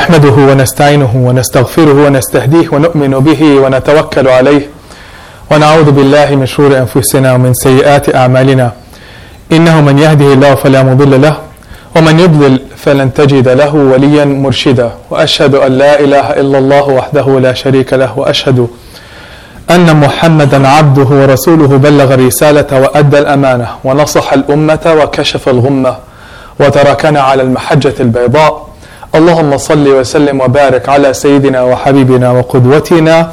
نحمده ونستعينه ونستغفره ونستهديه ونؤمن به ونتوكل عليه ونعوذ بالله من شرور أنفسنا ومن سيئات أعمالنا. إنه من يهده الله فلا مضل له ومن يضلل فلن تجد له وليا مرشدا. وأشهد أن لا إله إلا الله وحده لا شريك له وأشهد أن محمدا عبده ورسوله بلغ الرسالة وأدى الأمانة ونصح الأمة وكشف الغمة وتركنا على المحجة البيضاء. اللهم صل وسلم وبارك على سيدنا وحبيبنا وقدوتنا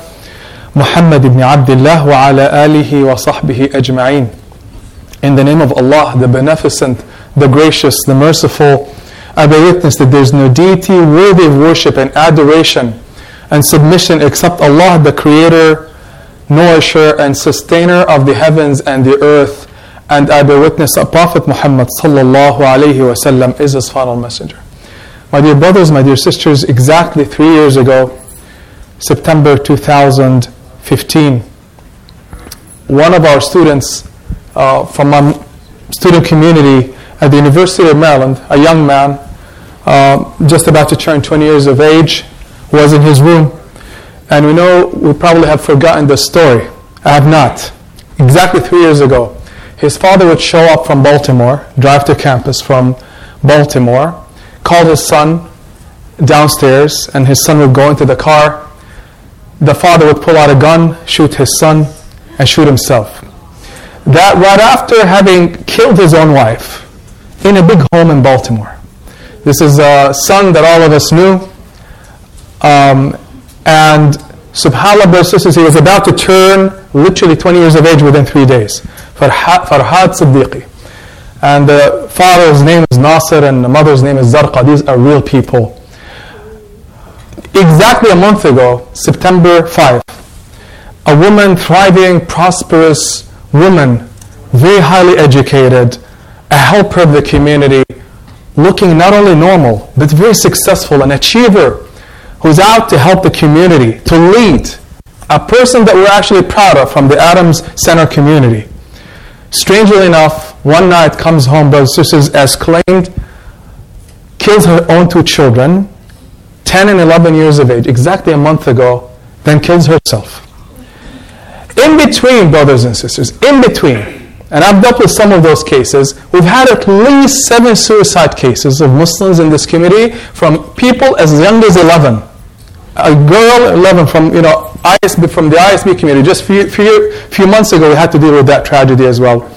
محمد بن عبد الله وعلى آله وصحبه أجمعين. In the name of Allah, the Beneficent, the Gracious, the Merciful, I bear witness that there is no deity worthy of worship and adoration and submission except Allah, the Creator, nourisher and sustainer of the heavens and the earth. And I bear witness that Prophet Muhammad sallallahu alayhi wasallam is his final messenger. My dear brothers, my dear sisters, exactly three years ago, September 2015, one of our students uh, from my student community at the University of Maryland, a young man, uh, just about to turn 20 years of age, was in his room. And we know we probably have forgotten the story. I have not. Exactly three years ago, his father would show up from Baltimore, drive to campus from Baltimore, called his son downstairs, and his son would go into the car. The father would pull out a gun, shoot his son, and shoot himself. That right after having killed his own wife in a big home in Baltimore. This is a son that all of us knew. Um, and subhanAllah, brothers sisters, he was about to turn literally 20 years of age within three days. Farhad Siddiqui. And the father's name is Nasir and the mother's name is Zarqa. These are real people. Exactly a month ago, September 5, a woman, thriving, prosperous woman, very highly educated, a helper of the community, looking not only normal, but very successful, an achiever who's out to help the community, to lead, a person that we're actually proud of from the Adams Center community. Strangely enough, one night comes home, brothers and sisters, as claimed, kills her own two children, 10 and 11 years of age, exactly a month ago, then kills herself. In between, brothers and sisters, in between, and I've dealt with some of those cases, we've had at least seven suicide cases of Muslims in this community from people as young as 11. A girl, 11, from, you know, ISB, from the ISB community. Just a few, few, few months ago, we had to deal with that tragedy as well.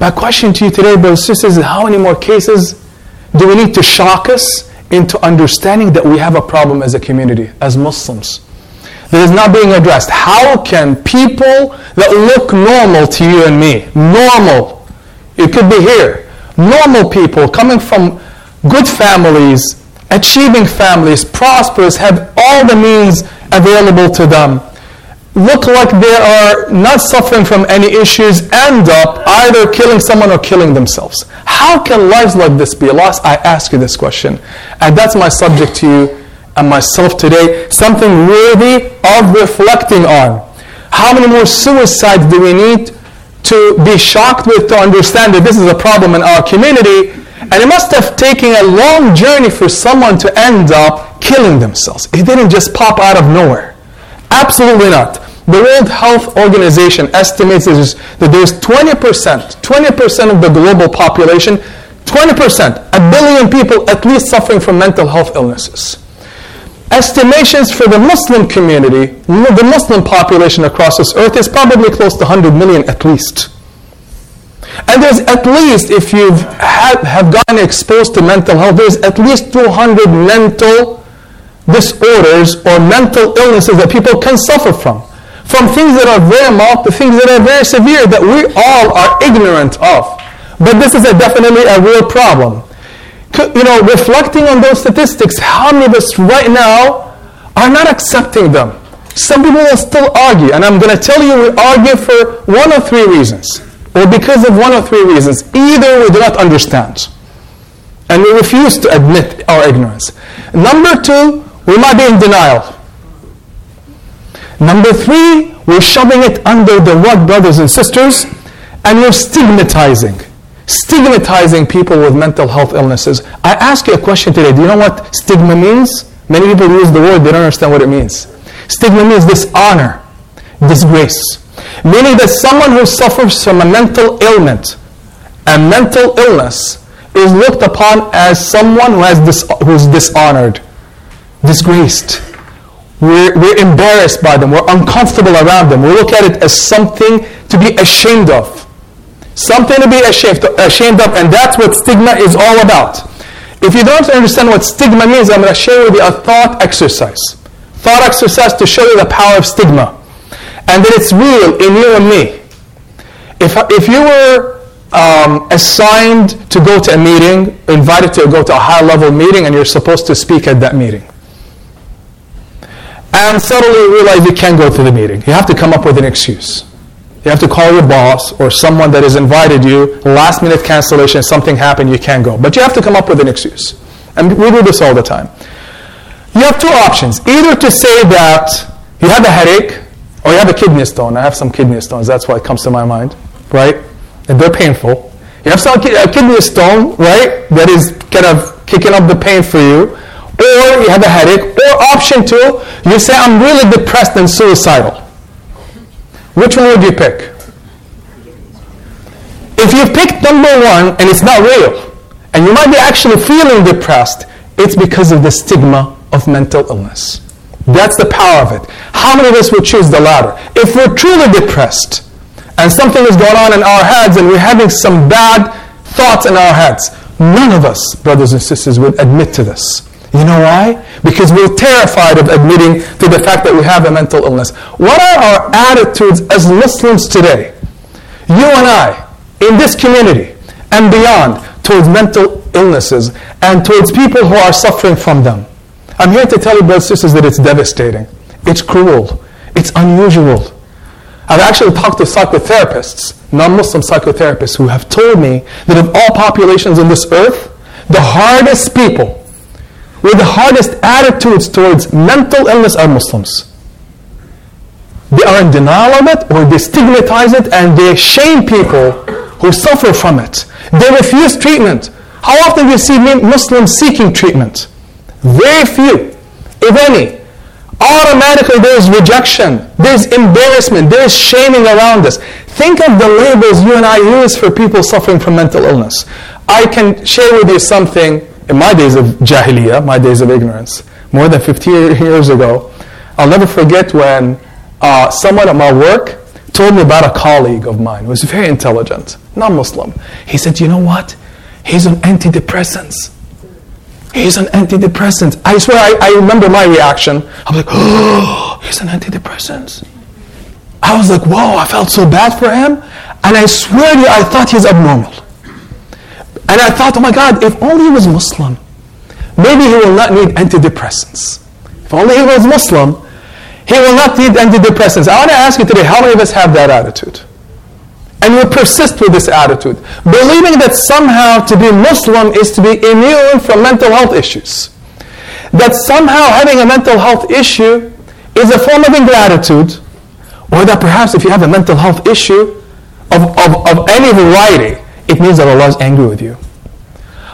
My question to you today, brothers and sisters, is how many more cases do we need to shock us into understanding that we have a problem as a community, as Muslims? That is not being addressed. How can people that look normal to you and me, normal, it could be here, normal people coming from good families, achieving families, prosperous, have all the means available to them, look like they are not suffering from any issues, end up either killing someone or killing themselves. How can lives like this be lost? I ask you this question. And that's my subject to you and myself today. Something worthy of reflecting on. How many more suicides do we need to be shocked with to understand that this is a problem in our community? And it must have taken a long journey for someone to end up killing themselves. It didn't just pop out of nowhere. Absolutely not. The World Health Organization estimates that there's 20%, 20% of the global population, 20%, a billion people at least suffering from mental health illnesses. Estimations for the Muslim community, the Muslim population across this earth is probably close to 100 million at least. And there's at least, if you have, have gotten exposed to mental health, there's at least 200 mental disorders or mental illnesses that people can suffer from. From things that are very mild to things that are very severe that we all are ignorant of. But this is a definitely a real problem. You know, reflecting on those statistics, how many of us right now are not accepting them? Some people will still argue, and I'm going to tell you we argue for one of three reasons, or because of one of three reasons. Either we do not understand, and we refuse to admit our ignorance. Number two, we might be in denial. Number three, we're shoving it under the rug, brothers and sisters, and we're stigmatizing. Stigmatizing people with mental health illnesses. I ask you a question today. Do you know what stigma means? Many people use the word, they don't understand what it means. Stigma means dishonor, disgrace. Meaning that someone who suffers from a mental ailment, a mental illness, is looked upon as someone who has dis- who's dishonored, disgraced. We're, we're embarrassed by them. We're uncomfortable around them. We look at it as something to be ashamed of. Something to be ashamed, ashamed of, and that's what stigma is all about. If you don't understand what stigma means, I'm going to share with you a thought exercise. Thought exercise to show you the power of stigma. And that it's real in you and me. If, if you were um, assigned to go to a meeting, invited to go to a high level meeting, and you're supposed to speak at that meeting and suddenly realize you can't go to the meeting. You have to come up with an excuse. You have to call your boss or someone that has invited you, last minute cancellation, something happened, you can't go. But you have to come up with an excuse. And we do this all the time. You have two options. Either to say that you have a headache or you have a kidney stone. I have some kidney stones, that's why it comes to my mind, right? And they're painful. You have some a kidney stone, right, that is kind of kicking up the pain for you or you have a headache, or option two, you say, I'm really depressed and suicidal. Which one would you pick? If you pick number one and it's not real, and you might be actually feeling depressed, it's because of the stigma of mental illness. That's the power of it. How many of us would choose the latter? If we're truly depressed and something is going on in our heads and we're having some bad thoughts in our heads, none of us, brothers and sisters, would admit to this. You know why? Because we're terrified of admitting to the fact that we have a mental illness. What are our attitudes as Muslims today? You and I, in this community and beyond, towards mental illnesses and towards people who are suffering from them. I'm here to tell you, brothers and sisters, that it's devastating. It's cruel. It's unusual. I've actually talked to psychotherapists, non-Muslim psychotherapists, who have told me that of all populations on this earth, the hardest people with the hardest attitudes towards mental illness are Muslims. They are in denial of it or they stigmatize it and they shame people who suffer from it. They refuse treatment. How often do you see Muslims seeking treatment? Very few, if any. Automatically there is rejection, there is embarrassment, there is shaming around us. Think of the labels you and I use for people suffering from mental illness. I can share with you something in my days of jahiliyyah, my days of ignorance, more than 50 years ago, I'll never forget when uh, someone at my work told me about a colleague of mine who was very intelligent, not Muslim. He said, You know what? He's on antidepressants. He's on antidepressants. I swear, I, I remember my reaction. I was like, Oh, he's on antidepressants. I was like, Whoa, I felt so bad for him. And I swear to you, I thought he's abnormal. And I thought, oh my God, if only he was Muslim, maybe he will not need antidepressants. If only he was Muslim, he will not need antidepressants. I want to ask you today, how many of us have that attitude? And we persist with this attitude, believing that somehow to be Muslim is to be immune from mental health issues. That somehow having a mental health issue is a form of ingratitude, or that perhaps if you have a mental health issue of, of, of any variety, it means that Allah is angry with you.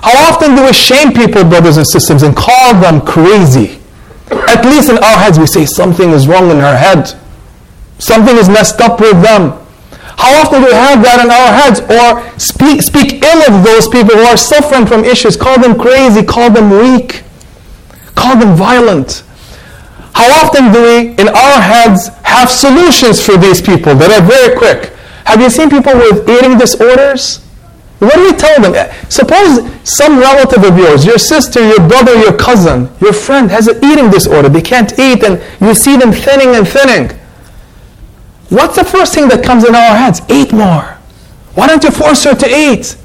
How often do we shame people, brothers and sisters, and call them crazy? At least in our heads, we say something is wrong in her head. Something is messed up with them. How often do we have that in our heads or speak, speak ill of those people who are suffering from issues? Call them crazy, call them weak, call them violent. How often do we, in our heads, have solutions for these people that are very quick? Have you seen people with eating disorders? What do we tell them? Suppose some relative of yours, your sister, your brother, your cousin, your friend has an eating disorder. They can't eat and you see them thinning and thinning. What's the first thing that comes in our heads? Eat more. Why don't you force her to eat?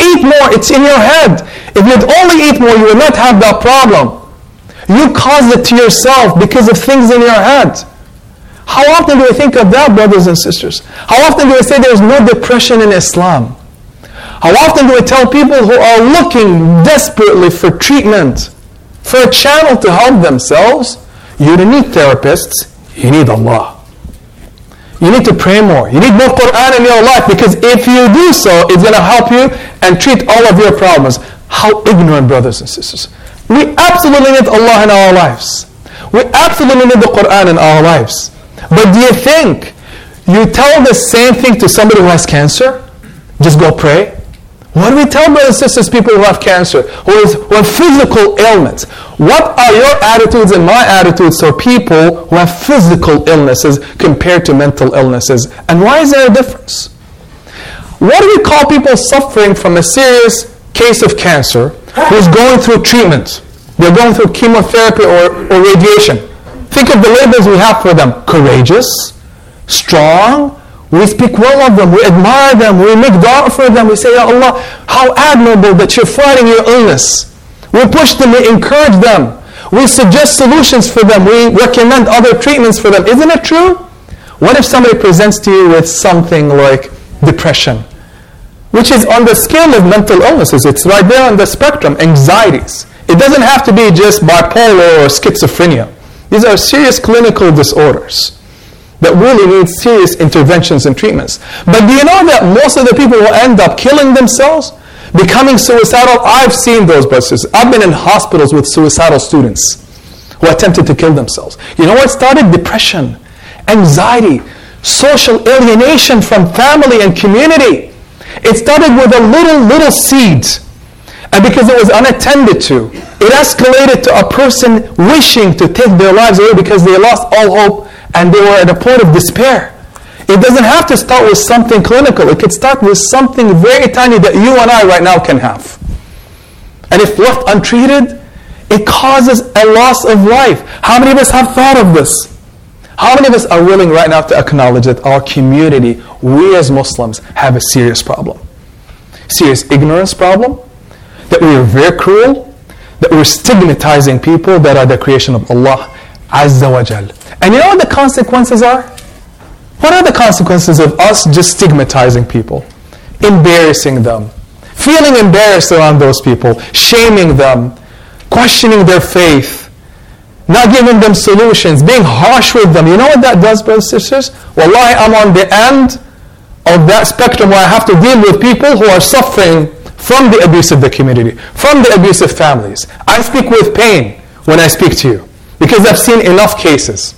Eat more. It's in your head. If you'd only eat more, you would not have that problem. You caused it to yourself because of things in your head. How often do we think of that, brothers and sisters? How often do we say there's no depression in Islam? How often do we tell people who are looking desperately for treatment, for a channel to help themselves, you don't need therapists, you need Allah. You need to pray more. You need more Quran in your life because if you do so, it's going to help you and treat all of your problems. How ignorant, brothers and sisters. We absolutely need Allah in our lives. We absolutely need the Quran in our lives. But do you think you tell the same thing to somebody who has cancer? Just go pray? What do we tell brothers and sisters, people who have cancer, who, have physical ailments? What are your attitudes and my attitudes for people who have physical illnesses compared to mental illnesses? And why is there a difference? What do we call people suffering from a serious case of cancer who's going through treatment? They're going through chemotherapy or, or radiation. Think of the labels we have for them courageous, strong. We speak well of them, we admire them, we make dua for them. We say, Ya Allah, how admirable that you're fighting your illness. We push them, we encourage them. We suggest solutions for them. We recommend other treatments for them. Isn't it true? What if somebody presents to you with something like depression, which is on the scale of mental illnesses? It's right there on the spectrum, anxieties. It doesn't have to be just bipolar or schizophrenia. These are serious clinical disorders that really need serious interventions and treatments. But do you know that most of the people will end up killing themselves, becoming suicidal, I've seen those buses. I've been in hospitals with suicidal students who attempted to kill themselves. You know what started? Depression, anxiety, social alienation from family and community. It started with a little, little seed and because it was unattended to, it escalated to a person wishing to take their lives away because they lost all hope and they were at a point of despair. It doesn't have to start with something clinical. It could start with something very tiny that you and I right now can have. And if left untreated, it causes a loss of life. How many of us have thought of this? How many of us are willing right now to acknowledge that our community, we as Muslims, have a serious problem? Serious ignorance problem, that we are very cruel, that we're stigmatizing people that are the creation of Allah Azza wa Jal. And you know what the consequences are? What are the consequences of us just stigmatizing people, embarrassing them, feeling embarrassed around those people, shaming them, questioning their faith, not giving them solutions, being harsh with them? You know what that does, brothers and sisters? Wallahi, I'm on the end of that spectrum where I have to deal with people who are suffering from the abuse of the community, from the abuse of families. I speak with pain when I speak to you because I've seen enough cases.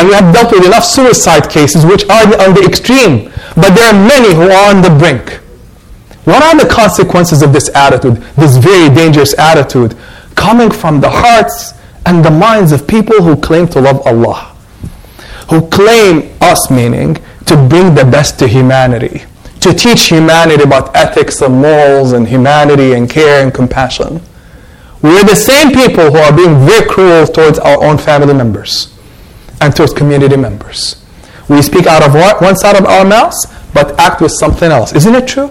And we have dealt with enough suicide cases which are on the extreme, but there are many who are on the brink. What are the consequences of this attitude, this very dangerous attitude, coming from the hearts and the minds of people who claim to love Allah? Who claim us, meaning, to bring the best to humanity to teach humanity about ethics and morals and humanity and care and compassion. We're the same people who are being very cruel towards our own family members and towards community members. We speak out of one side of our mouths, but act with something else. Isn't it true?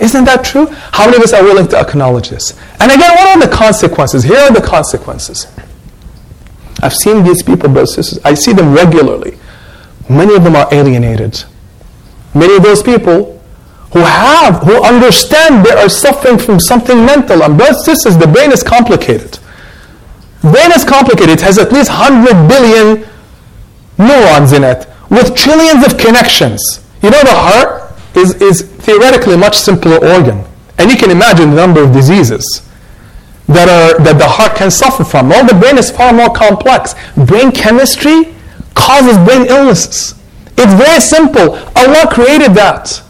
Isn't that true? How many of us are willing to acknowledge this? And again, what are the consequences? Here are the consequences. I've seen these people, brothers sisters. I see them regularly. Many of them are alienated. Many of those people who have, who understand they are suffering from something mental. And brothers sisters, the brain is complicated. Brain is complicated. It has at least 100 billion neurons in it with trillions of connections. You know, the heart is, is theoretically a much simpler organ. And you can imagine the number of diseases that, are, that the heart can suffer from. Well, the brain is far more complex. Brain chemistry causes brain illnesses. It's very simple. Allah created that.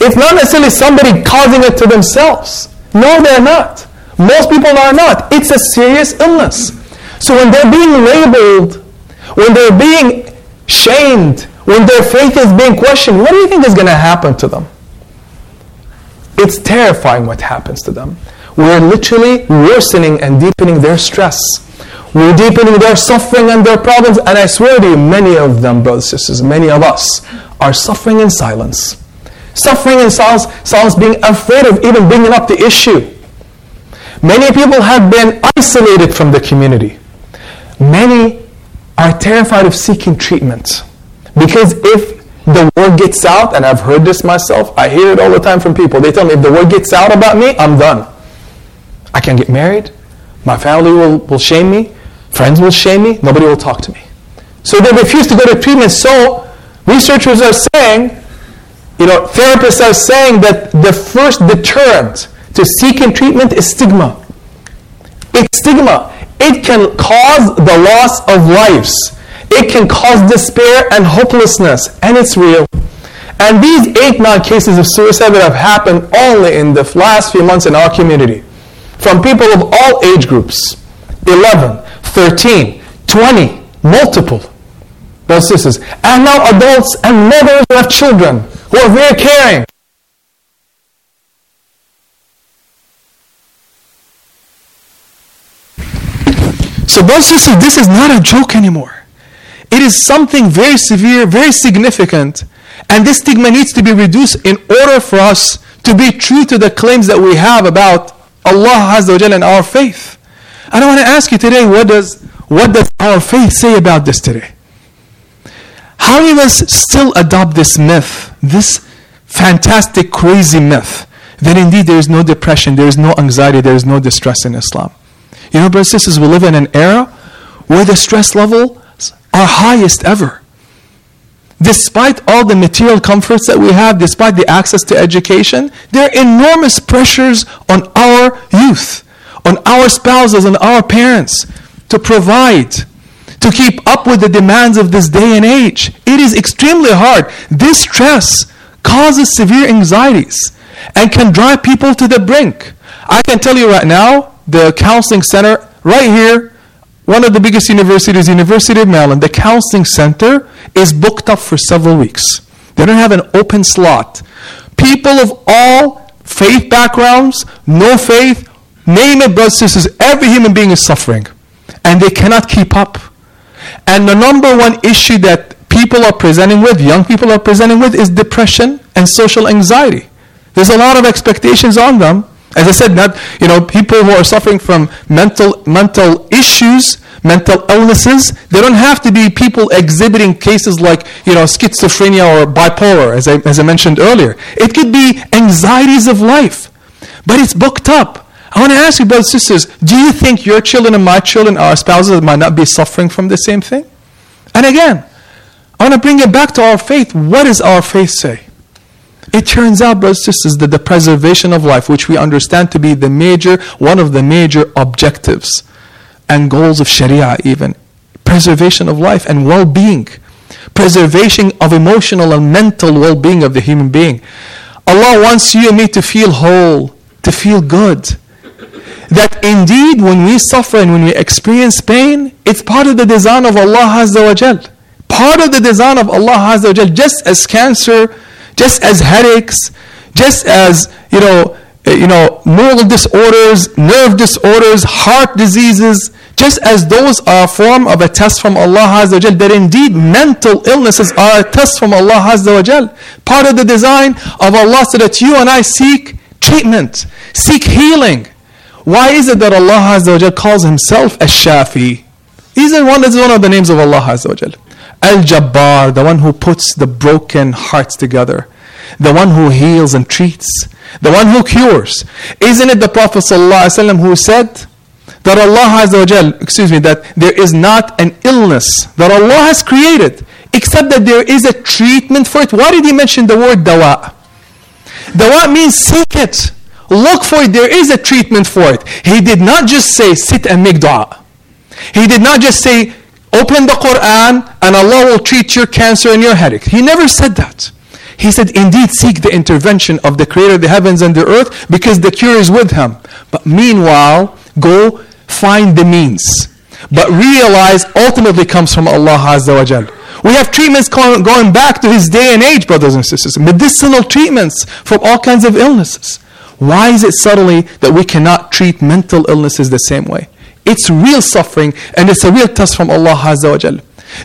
It's not necessarily somebody causing it to themselves. No, they're not. Most people are not. It's a serious illness. So when they're being labeled, when they're being shamed, when their faith is being questioned, what do you think is going to happen to them? It's terrifying what happens to them. We're literally worsening and deepening their stress. We're deepening their suffering and their problems. And I swear to you, many of them, brothers and sisters, many of us, are suffering in silence. Suffering in silence, silence being afraid of even bringing up the issue. Many people have been isolated from the community. Many are terrified of seeking treatment. Because if the word gets out, and I've heard this myself, I hear it all the time from people. They tell me if the word gets out about me, I'm done. I can't get married. My family will, will shame me. Friends will shame me. Nobody will talk to me. So they refuse to go to treatment. So researchers are saying you know, therapists are saying that the first deterrent to seeking treatment is stigma. It's stigma. It can cause the loss of lives. It can cause despair and hopelessness, and it's real. And these eight, nine cases of suicide that have happened only in the last few months in our community, from people of all age groups 11, 13, 20, multiple. Those sisters. And now adults and mothers who have children who are very caring. So, brothers and sisters, this is not a joke anymore. It is something very severe, very significant, and this stigma needs to be reduced in order for us to be true to the claims that we have about Allah Azza wa and our faith. And I want to ask you today, what does, what does our faith say about this today? How many of us still adopt this myth, this fantastic, crazy myth, that indeed there is no depression, there is no anxiety, there is no distress in Islam? You know, brothers and sisters, we live in an era where the stress levels are highest ever. Despite all the material comforts that we have, despite the access to education, there are enormous pressures on our youth, on our spouses, on our parents to provide, to keep up with the demands of this day and age. It is extremely hard. This stress causes severe anxieties and can drive people to the brink. I can tell you right now, the counseling center right here, one of the biggest universities, University of Maryland, the counseling center is booked up for several weeks. They don't have an open slot. People of all faith backgrounds, no faith, name it, brothers and sisters, every human being is suffering. And they cannot keep up. And the number one issue that people are presenting with, young people are presenting with, is depression and social anxiety. There's a lot of expectations on them as I said, not you know people who are suffering from mental mental issues, mental illnesses. They don't have to be people exhibiting cases like you know schizophrenia or bipolar, as I as I mentioned earlier. It could be anxieties of life, but it's booked up. I want to ask you, brothers and sisters, do you think your children and my children, our spouses, might not be suffering from the same thing? And again, I want to bring it back to our faith. What does our faith say? It turns out, brothers and sisters, that the preservation of life, which we understand to be the major, one of the major objectives and goals of Sharia, even preservation of life and well being, preservation of emotional and mental well being of the human being. Allah wants you and me to feel whole, to feel good. That indeed, when we suffer and when we experience pain, it's part of the design of Allah Azza wa Jal. Part of the design of Allah Azza wa just as cancer just as headaches, just as, you know, uh, you know, neural disorders, nerve disorders, heart diseases, just as those are a form of a test from Allah Azza wa that indeed mental illnesses are a test from Allah Azza wa Part of the design of Allah so that you and I seek treatment, seek healing. Why is it that Allah Azza wa calls Himself Ash-Shafi? Is it one, is one of the names of Allah Azza wa Al Jabbar, the one who puts the broken hearts together, the one who heals and treats, the one who cures. Isn't it the Prophet ﷺ who said that Allah Azza excuse me, that there is not an illness that Allah has created except that there is a treatment for it? Why did he mention the word dawa? Dawa means seek it. Look for it. There is a treatment for it. He did not just say sit and make dua. He did not just say Open the Quran and Allah will treat your cancer and your headache. He never said that. He said, Indeed, seek the intervention of the Creator of the heavens and the earth because the cure is with Him. But meanwhile, go find the means. But realize ultimately comes from Allah Azza wa Jal. We have treatments going back to His day and age, brothers and sisters. Medicinal treatments for all kinds of illnesses. Why is it suddenly that we cannot treat mental illnesses the same way? It's real suffering and it's a real test from Allah Azza wa Jal.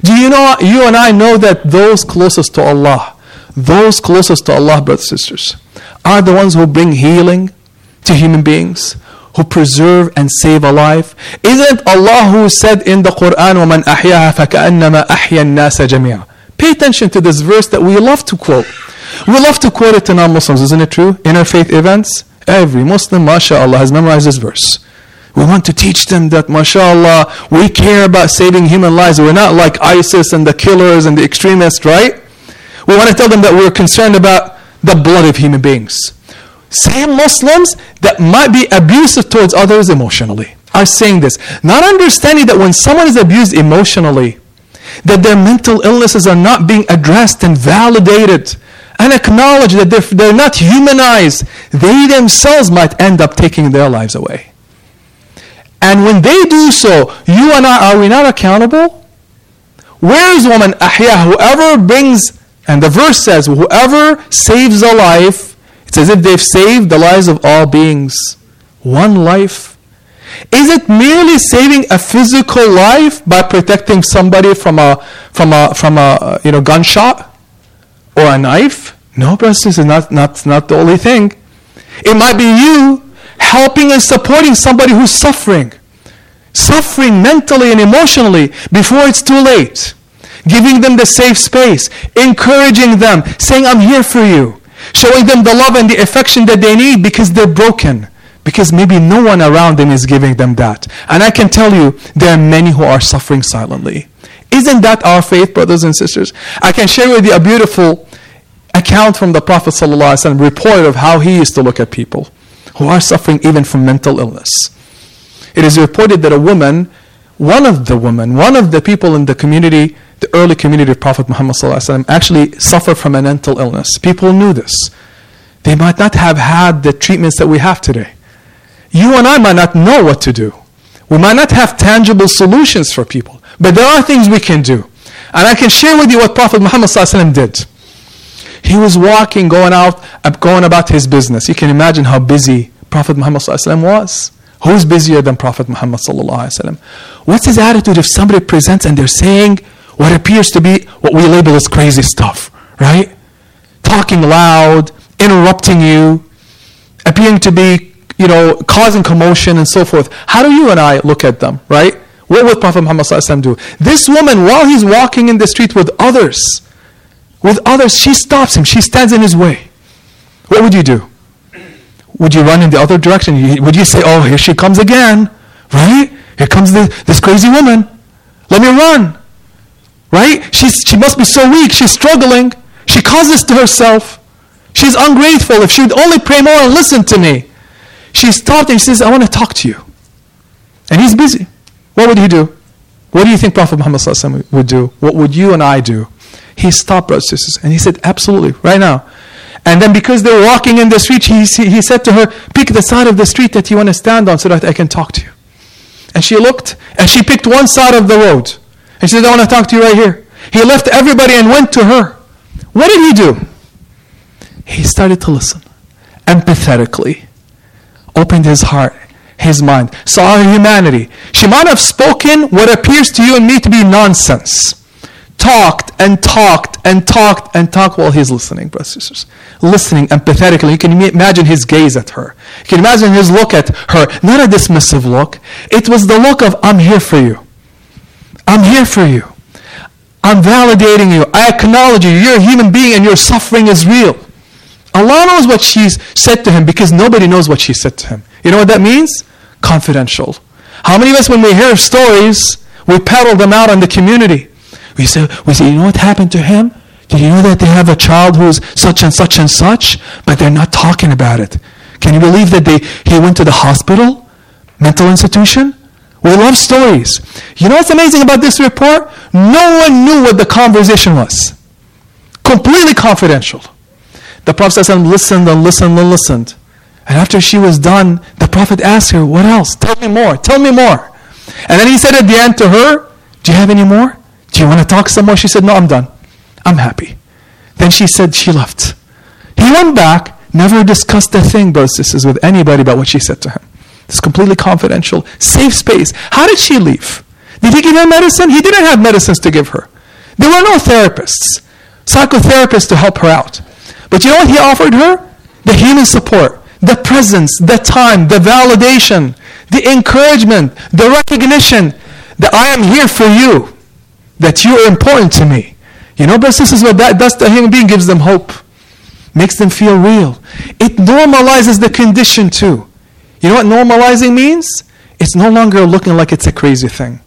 Do you know, you and I know that those closest to Allah, those closest to Allah, brothers and sisters, are the ones who bring healing to human beings, who preserve and save a life. Isn't Allah who said in the Quran, وَمَنْ أَحْيَاهَا فَكَأَنَّمَا أَحْيَا النَّاسَ جَمِيعًا Pay attention to this verse that we love to quote. We love to quote it to non-Muslims, isn't it true? In our faith events, every Muslim, mashallah, has memorized this verse. We want to teach them that, mashallah, we care about saving human lives. We're not like ISIS and the killers and the extremists, right? We want to tell them that we're concerned about the blood of human beings. Same Muslims that might be abusive towards others emotionally. are saying this. Not understanding that when someone is abused emotionally, that their mental illnesses are not being addressed and validated and acknowledged that they're, they're not humanized, they themselves might end up taking their lives away. And when they do so, you and I, are we not accountable? Where is wa man ahya? Whoever brings, and the verse says, whoever saves a life, it's as if they've saved the lives of all beings. One life. Is it merely saving a physical life by protecting somebody from a from a from a you know gunshot or a knife? No, brothers is not not not the only thing. It might be you helping and supporting somebody who's suffering, suffering mentally and emotionally before it's too late. Giving them the safe space, encouraging them, saying, I'm here for you, showing them the love and the affection that they need because they're broken. Because maybe no one around them is giving them that. And I can tell you, there are many who are suffering silently. Isn't that our faith, brothers and sisters? I can share with you a beautiful account from the Prophet ﷺ, report of how he used to look at people who are suffering even from mental illness. It is reported that a woman, one of the women, one of the people in the community, the early community of Prophet Muhammad actually suffered from a mental illness. People knew this. They might not have had the treatments that we have today. You and I might not know what to do. We might not have tangible solutions for people, but there are things we can do. And I can share with you what Prophet Muhammad did. He was walking, going out, uh, going about his business. You can imagine how busy Prophet Muhammad was. Who's busier than Prophet Muhammad? What's his attitude if somebody presents and they're saying what appears to be what we label as crazy stuff, right? Talking loud, interrupting you, appearing to be, you know, causing commotion and so forth. How do you and I look at them, right? What would Prophet Muhammad do? This woman, while he's walking in the street with others, with others, she stops him. She stands in his way. What would you do? Would you run in the other direction? Would you say, oh, here she comes again? Right? Here comes the, this crazy woman. Let me run. Right? She's, she must be so weak. She's struggling. She causes to herself. She's ungrateful. If she'd only pray more and listen to me. She stopped and she says, I want to talk to you. And he's busy. What would he do? What do you think Prophet Muhammad would do? What would you and I do? He stopped, brothers and sisters, and he said, Absolutely, right now. And then because they were walking in the street, he, he said to her, Pick the side of the street that you want to stand on so that I can talk to you. And she looked, and she picked one side of the road. And she said, I want to talk to you right here. He left everybody and went to her. What did he do? He started to listen empathetically, opened his heart, his mind, saw her humanity. She might have spoken what appears to you and me to be nonsense talked and talked and talked and talked while he's listening, brothers and sisters. Listening empathetically. You can imagine his gaze at her. You can imagine his look at her. Not a dismissive look. It was the look of, I'm here for you. I'm here for you. I'm validating you. I acknowledge you. You're a human being and your suffering is real. Allah knows what she's said to him because nobody knows what she said to him. You know what that means? Confidential. How many of us, when we hear stories, we peddle them out in the community? We say, we say, you know what happened to him? Did you know that they have a child who's such and such and such? But they're not talking about it. Can you believe that they, he went to the hospital? Mental institution? We love stories. You know what's amazing about this report? No one knew what the conversation was. Completely confidential. The Prophet listened and listened and listened. And after she was done, the Prophet asked her, What else? Tell me more. Tell me more. And then he said at the end to her, Do you have any more? Do you want to talk some more? She said, No, I'm done. I'm happy. Then she said she left. He went back, never discussed a thing, brothers and sisters, with anybody about what she said to him. It's completely confidential, safe space. How did she leave? Did he give her medicine? He didn't have medicines to give her. There were no therapists, psychotherapists to help her out. But you know what he offered her? The human support, the presence, the time, the validation, the encouragement, the recognition that I am here for you that you are important to me. You know, but this is what that does to a human being, gives them hope, makes them feel real. It normalizes the condition too. You know what normalizing means? It's no longer looking like it's a crazy thing.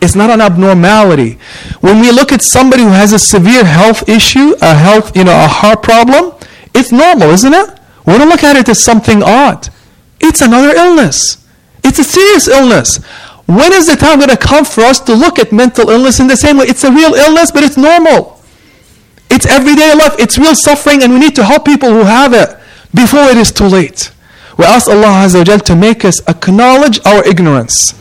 It's not an abnormality. When we look at somebody who has a severe health issue, a health, you know, a heart problem, it's normal, isn't it? We don't look at it as something odd. It's another illness. It's a serious illness. When is the time going to come for us to look at mental illness in the same way? It's a real illness, but it's normal. It's everyday life. It's real suffering, and we need to help people who have it before it is too late. We ask Allah Azza wa to make us acknowledge our ignorance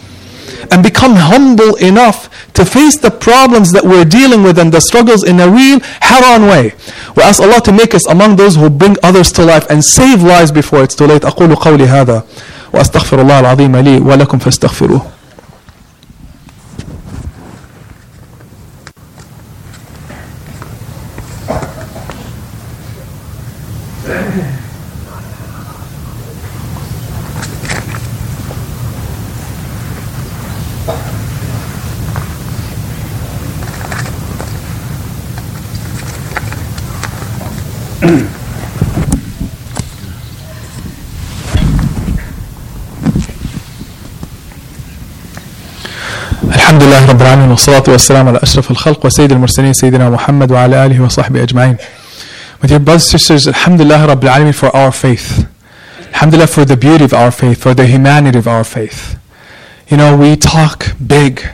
and become humble enough to face the problems that we're dealing with and the struggles in a real head-on way. We ask Allah to make us among those who bring others to life and save lives before it's too late. أقول قولي هذا وأستغفر الله العظيم لي ولكم فاستغفروه. لله رب العالمين والصلاة والسلام على أشرف الخلق وسيد المرسلين سيدنا محمد وعلى آله وصحبه أجمعين. My dear brothers and sisters, Alhamdulillah Rabbil Alameen for our faith. Alhamdulillah for the beauty of our faith, for the humanity of our faith. You know, we talk big.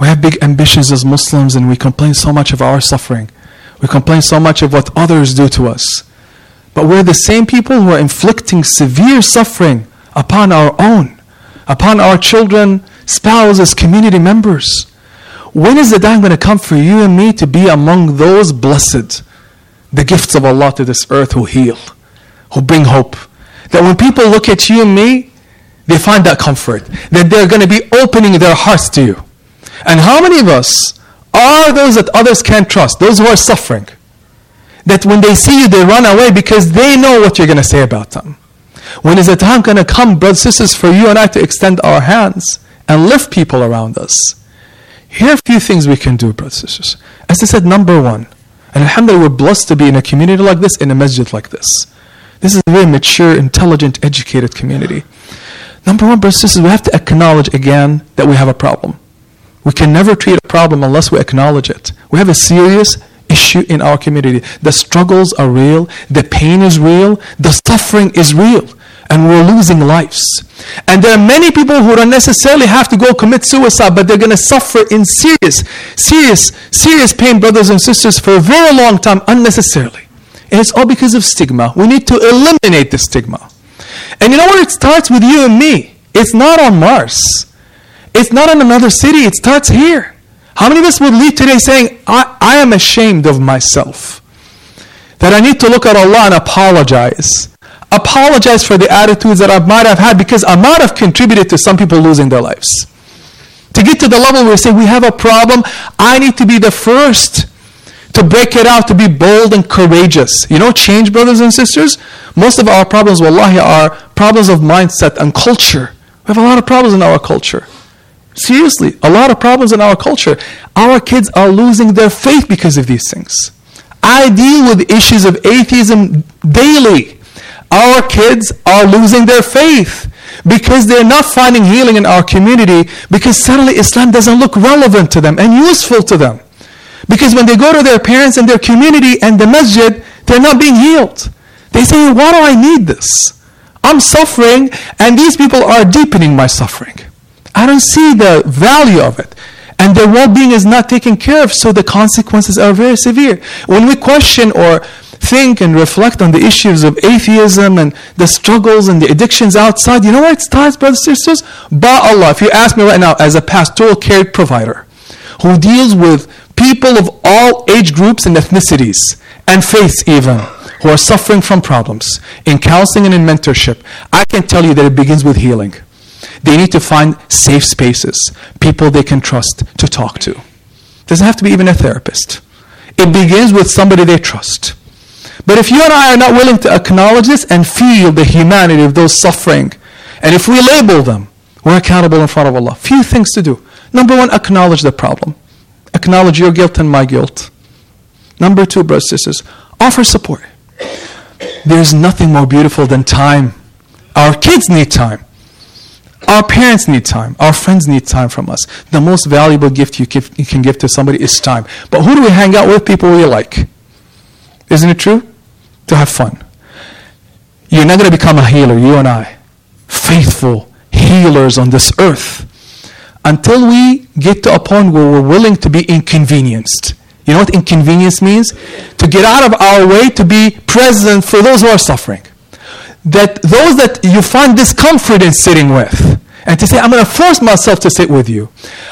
We have big ambitions as Muslims and we complain so much of our suffering. We complain so much of what others do to us. But we're the same people who are inflicting severe suffering upon our own, upon our children, spouses, community members. When is the time going to come for you and me to be among those blessed, the gifts of Allah to this earth who heal, who bring hope? That when people look at you and me, they find that comfort, that they're going to be opening their hearts to you. And how many of us are those that others can't trust, those who are suffering? That when they see you, they run away because they know what you're going to say about them. When is the time going to come, brothers and sisters, for you and I to extend our hands and lift people around us? Here are a few things we can do, brothers and sisters. As I said, number one, and alhamdulillah, we're blessed to be in a community like this, in a masjid like this. This is a very mature, intelligent, educated community. Number one, brothers and sisters, we have to acknowledge again that we have a problem. We can never treat a problem unless we acknowledge it. We have a serious issue in our community. The struggles are real, the pain is real, the suffering is real, and we're losing lives. And there are many people who don't necessarily have to go commit suicide, but they're going to suffer in serious, serious, serious pain, brothers and sisters, for a very long time unnecessarily. And it's all because of stigma. We need to eliminate the stigma. And you know what? It starts with you and me. It's not on Mars. It's not in another city. It starts here. How many of us would leave today saying, I, I am ashamed of myself? That I need to look at Allah and apologize. Apologize for the attitudes that I might have had because I might have contributed to some people losing their lives. To get to the level where we say we have a problem, I need to be the first to break it out, to be bold and courageous. You know, change, brothers and sisters? Most of our problems, wallahi, are problems of mindset and culture. We have a lot of problems in our culture. Seriously, a lot of problems in our culture. Our kids are losing their faith because of these things. I deal with issues of atheism daily. Our kids are losing their faith because they're not finding healing in our community because suddenly Islam doesn't look relevant to them and useful to them. Because when they go to their parents and their community and the masjid, they're not being healed. They say, Why do I need this? I'm suffering, and these people are deepening my suffering. I don't see the value of it. And their well being is not taken care of, so the consequences are very severe. When we question or think and reflect on the issues of atheism and the struggles and the addictions outside, you know where it starts, brothers and sisters? By Allah. If you ask me right now, as a pastoral care provider who deals with people of all age groups and ethnicities and faiths even who are suffering from problems in counseling and in mentorship, I can tell you that it begins with healing. They need to find safe spaces, people they can trust to talk to. Doesn't have to be even a therapist. It begins with somebody they trust. But if you and I are not willing to acknowledge this and feel the humanity of those suffering, and if we label them, we're accountable in front of Allah. Few things to do. Number one, acknowledge the problem. Acknowledge your guilt and my guilt. Number two, brothers and sisters, offer support. There's nothing more beautiful than time. Our kids need time. Our parents need time. Our friends need time from us. The most valuable gift you, can give to somebody is time. But who do we hang out with? People we like. Isn't it true? To have fun. You're not going to become a healer, you and I. Faithful, healers on this earth until we get to a point where we're willing to be inconvenienced. You know what inconvenience means? To get out of our way to be present for those who are suffering. That those that you find discomfort in sitting with, and to say, I'm going to force myself to sit with you.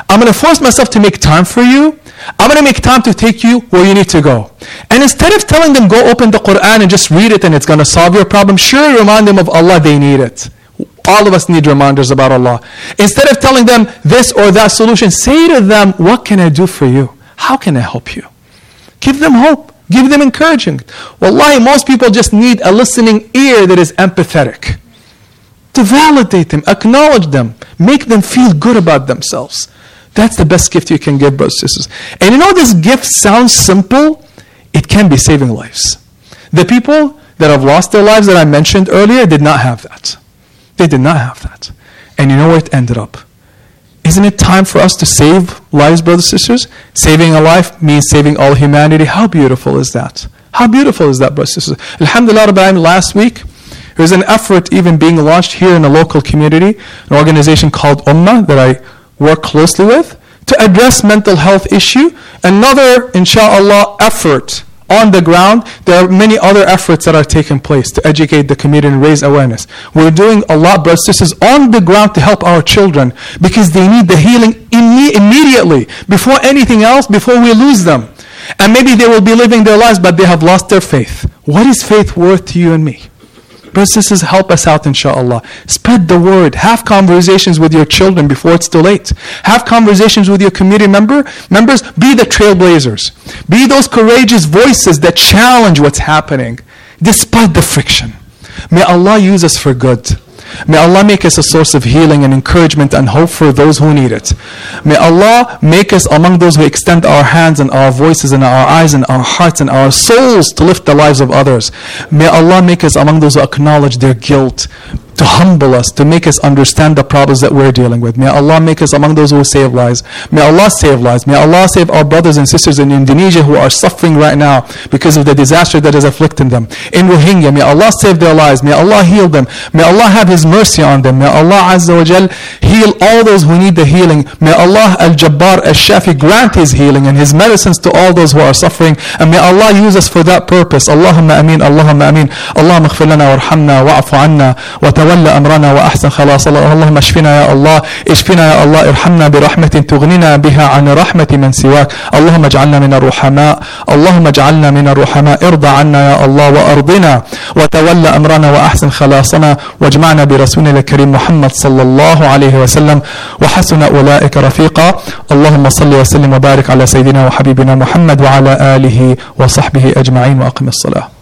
I'm going to force myself to make time for you. I'm going to make time to take you where you need to go. And instead of telling them, go open the Quran and just read it and it's going to solve your problem, sure, remind them of Allah, they need it. All of us need reminders about Allah. Instead of telling them this or that solution, say to them, what can I do for you? How can I help you? Give them hope. Give them encouragement. Wallahi, most people just need a listening ear that is empathetic to validate them, acknowledge them, make them feel good about themselves. That's the best gift you can give, brothers and sisters. And you know, this gift sounds simple, it can be saving lives. The people that have lost their lives that I mentioned earlier did not have that. They did not have that. And you know where it ended up? Isn't it time for us to save lives, brothers and sisters? Saving a life means saving all humanity. How beautiful is that? How beautiful is that, brothers and sisters? Alhamdulillah, last week, there's an effort even being launched here in a local community, an organization called Ummah that I work closely with, to address mental health issue. Another, inshallah, effort on the ground. There are many other efforts that are taking place to educate the community and raise awareness. We're doing a lot, brothers and sisters, on the ground to help our children because they need the healing imme- immediately, before anything else, before we lose them. And maybe they will be living their lives, but they have lost their faith. What is faith worth to you and me? Brothers and sisters, help us out, inshallah. Spread the word. Have conversations with your children before it's too late. Have conversations with your community member, members. Be the trailblazers. Be those courageous voices that challenge what's happening, despite the friction. May Allah use us for good. May Allah make us a source of healing and encouragement and hope for those who need it. May Allah make us among those who extend our hands and our voices and our eyes and our hearts and our souls to lift the lives of others. May Allah make us among those who acknowledge their guilt, to humble us, to make us understand the problems that we're dealing with. May Allah make us among those who save lives. May Allah save lives. May Allah save our brothers and sisters in Indonesia who are suffering right now because of the disaster that is afflicting them. In Rohingya, may Allah save their lives. May Allah heal them. May Allah have His mercy on them. May Allah Azza wa Jal heal all those who need the healing. May Allah Al Jabbar Al Shafi grant His healing and His medicines to all those who are suffering. And may Allah use us for that purpose. Allahumma ameen, Allahumma ameen. Allahumma aghfir lana warhamna wa'afu anna wa وتولى أمرنا وأحسن خلاص. اللهم اشفنا يا الله اشفنا يا الله ارحمنا برحمة تغننا بها عن رحمة من سواك. اللهم اجعلنا من الرحماء اللهم اجعلنا من الرحماء. ارضى عنا يا الله وأرضنا وتولى أمرنا وأحسن خلاصنا. واجمعنا برسولنا الكريم محمد صلى الله عليه وسلم. وحسن أولئك رفيقا. اللهم صل وسلم وبارك على سيدنا وحبيبنا محمد وعلى آله وصحبه أجمعين وأقم الصلاة.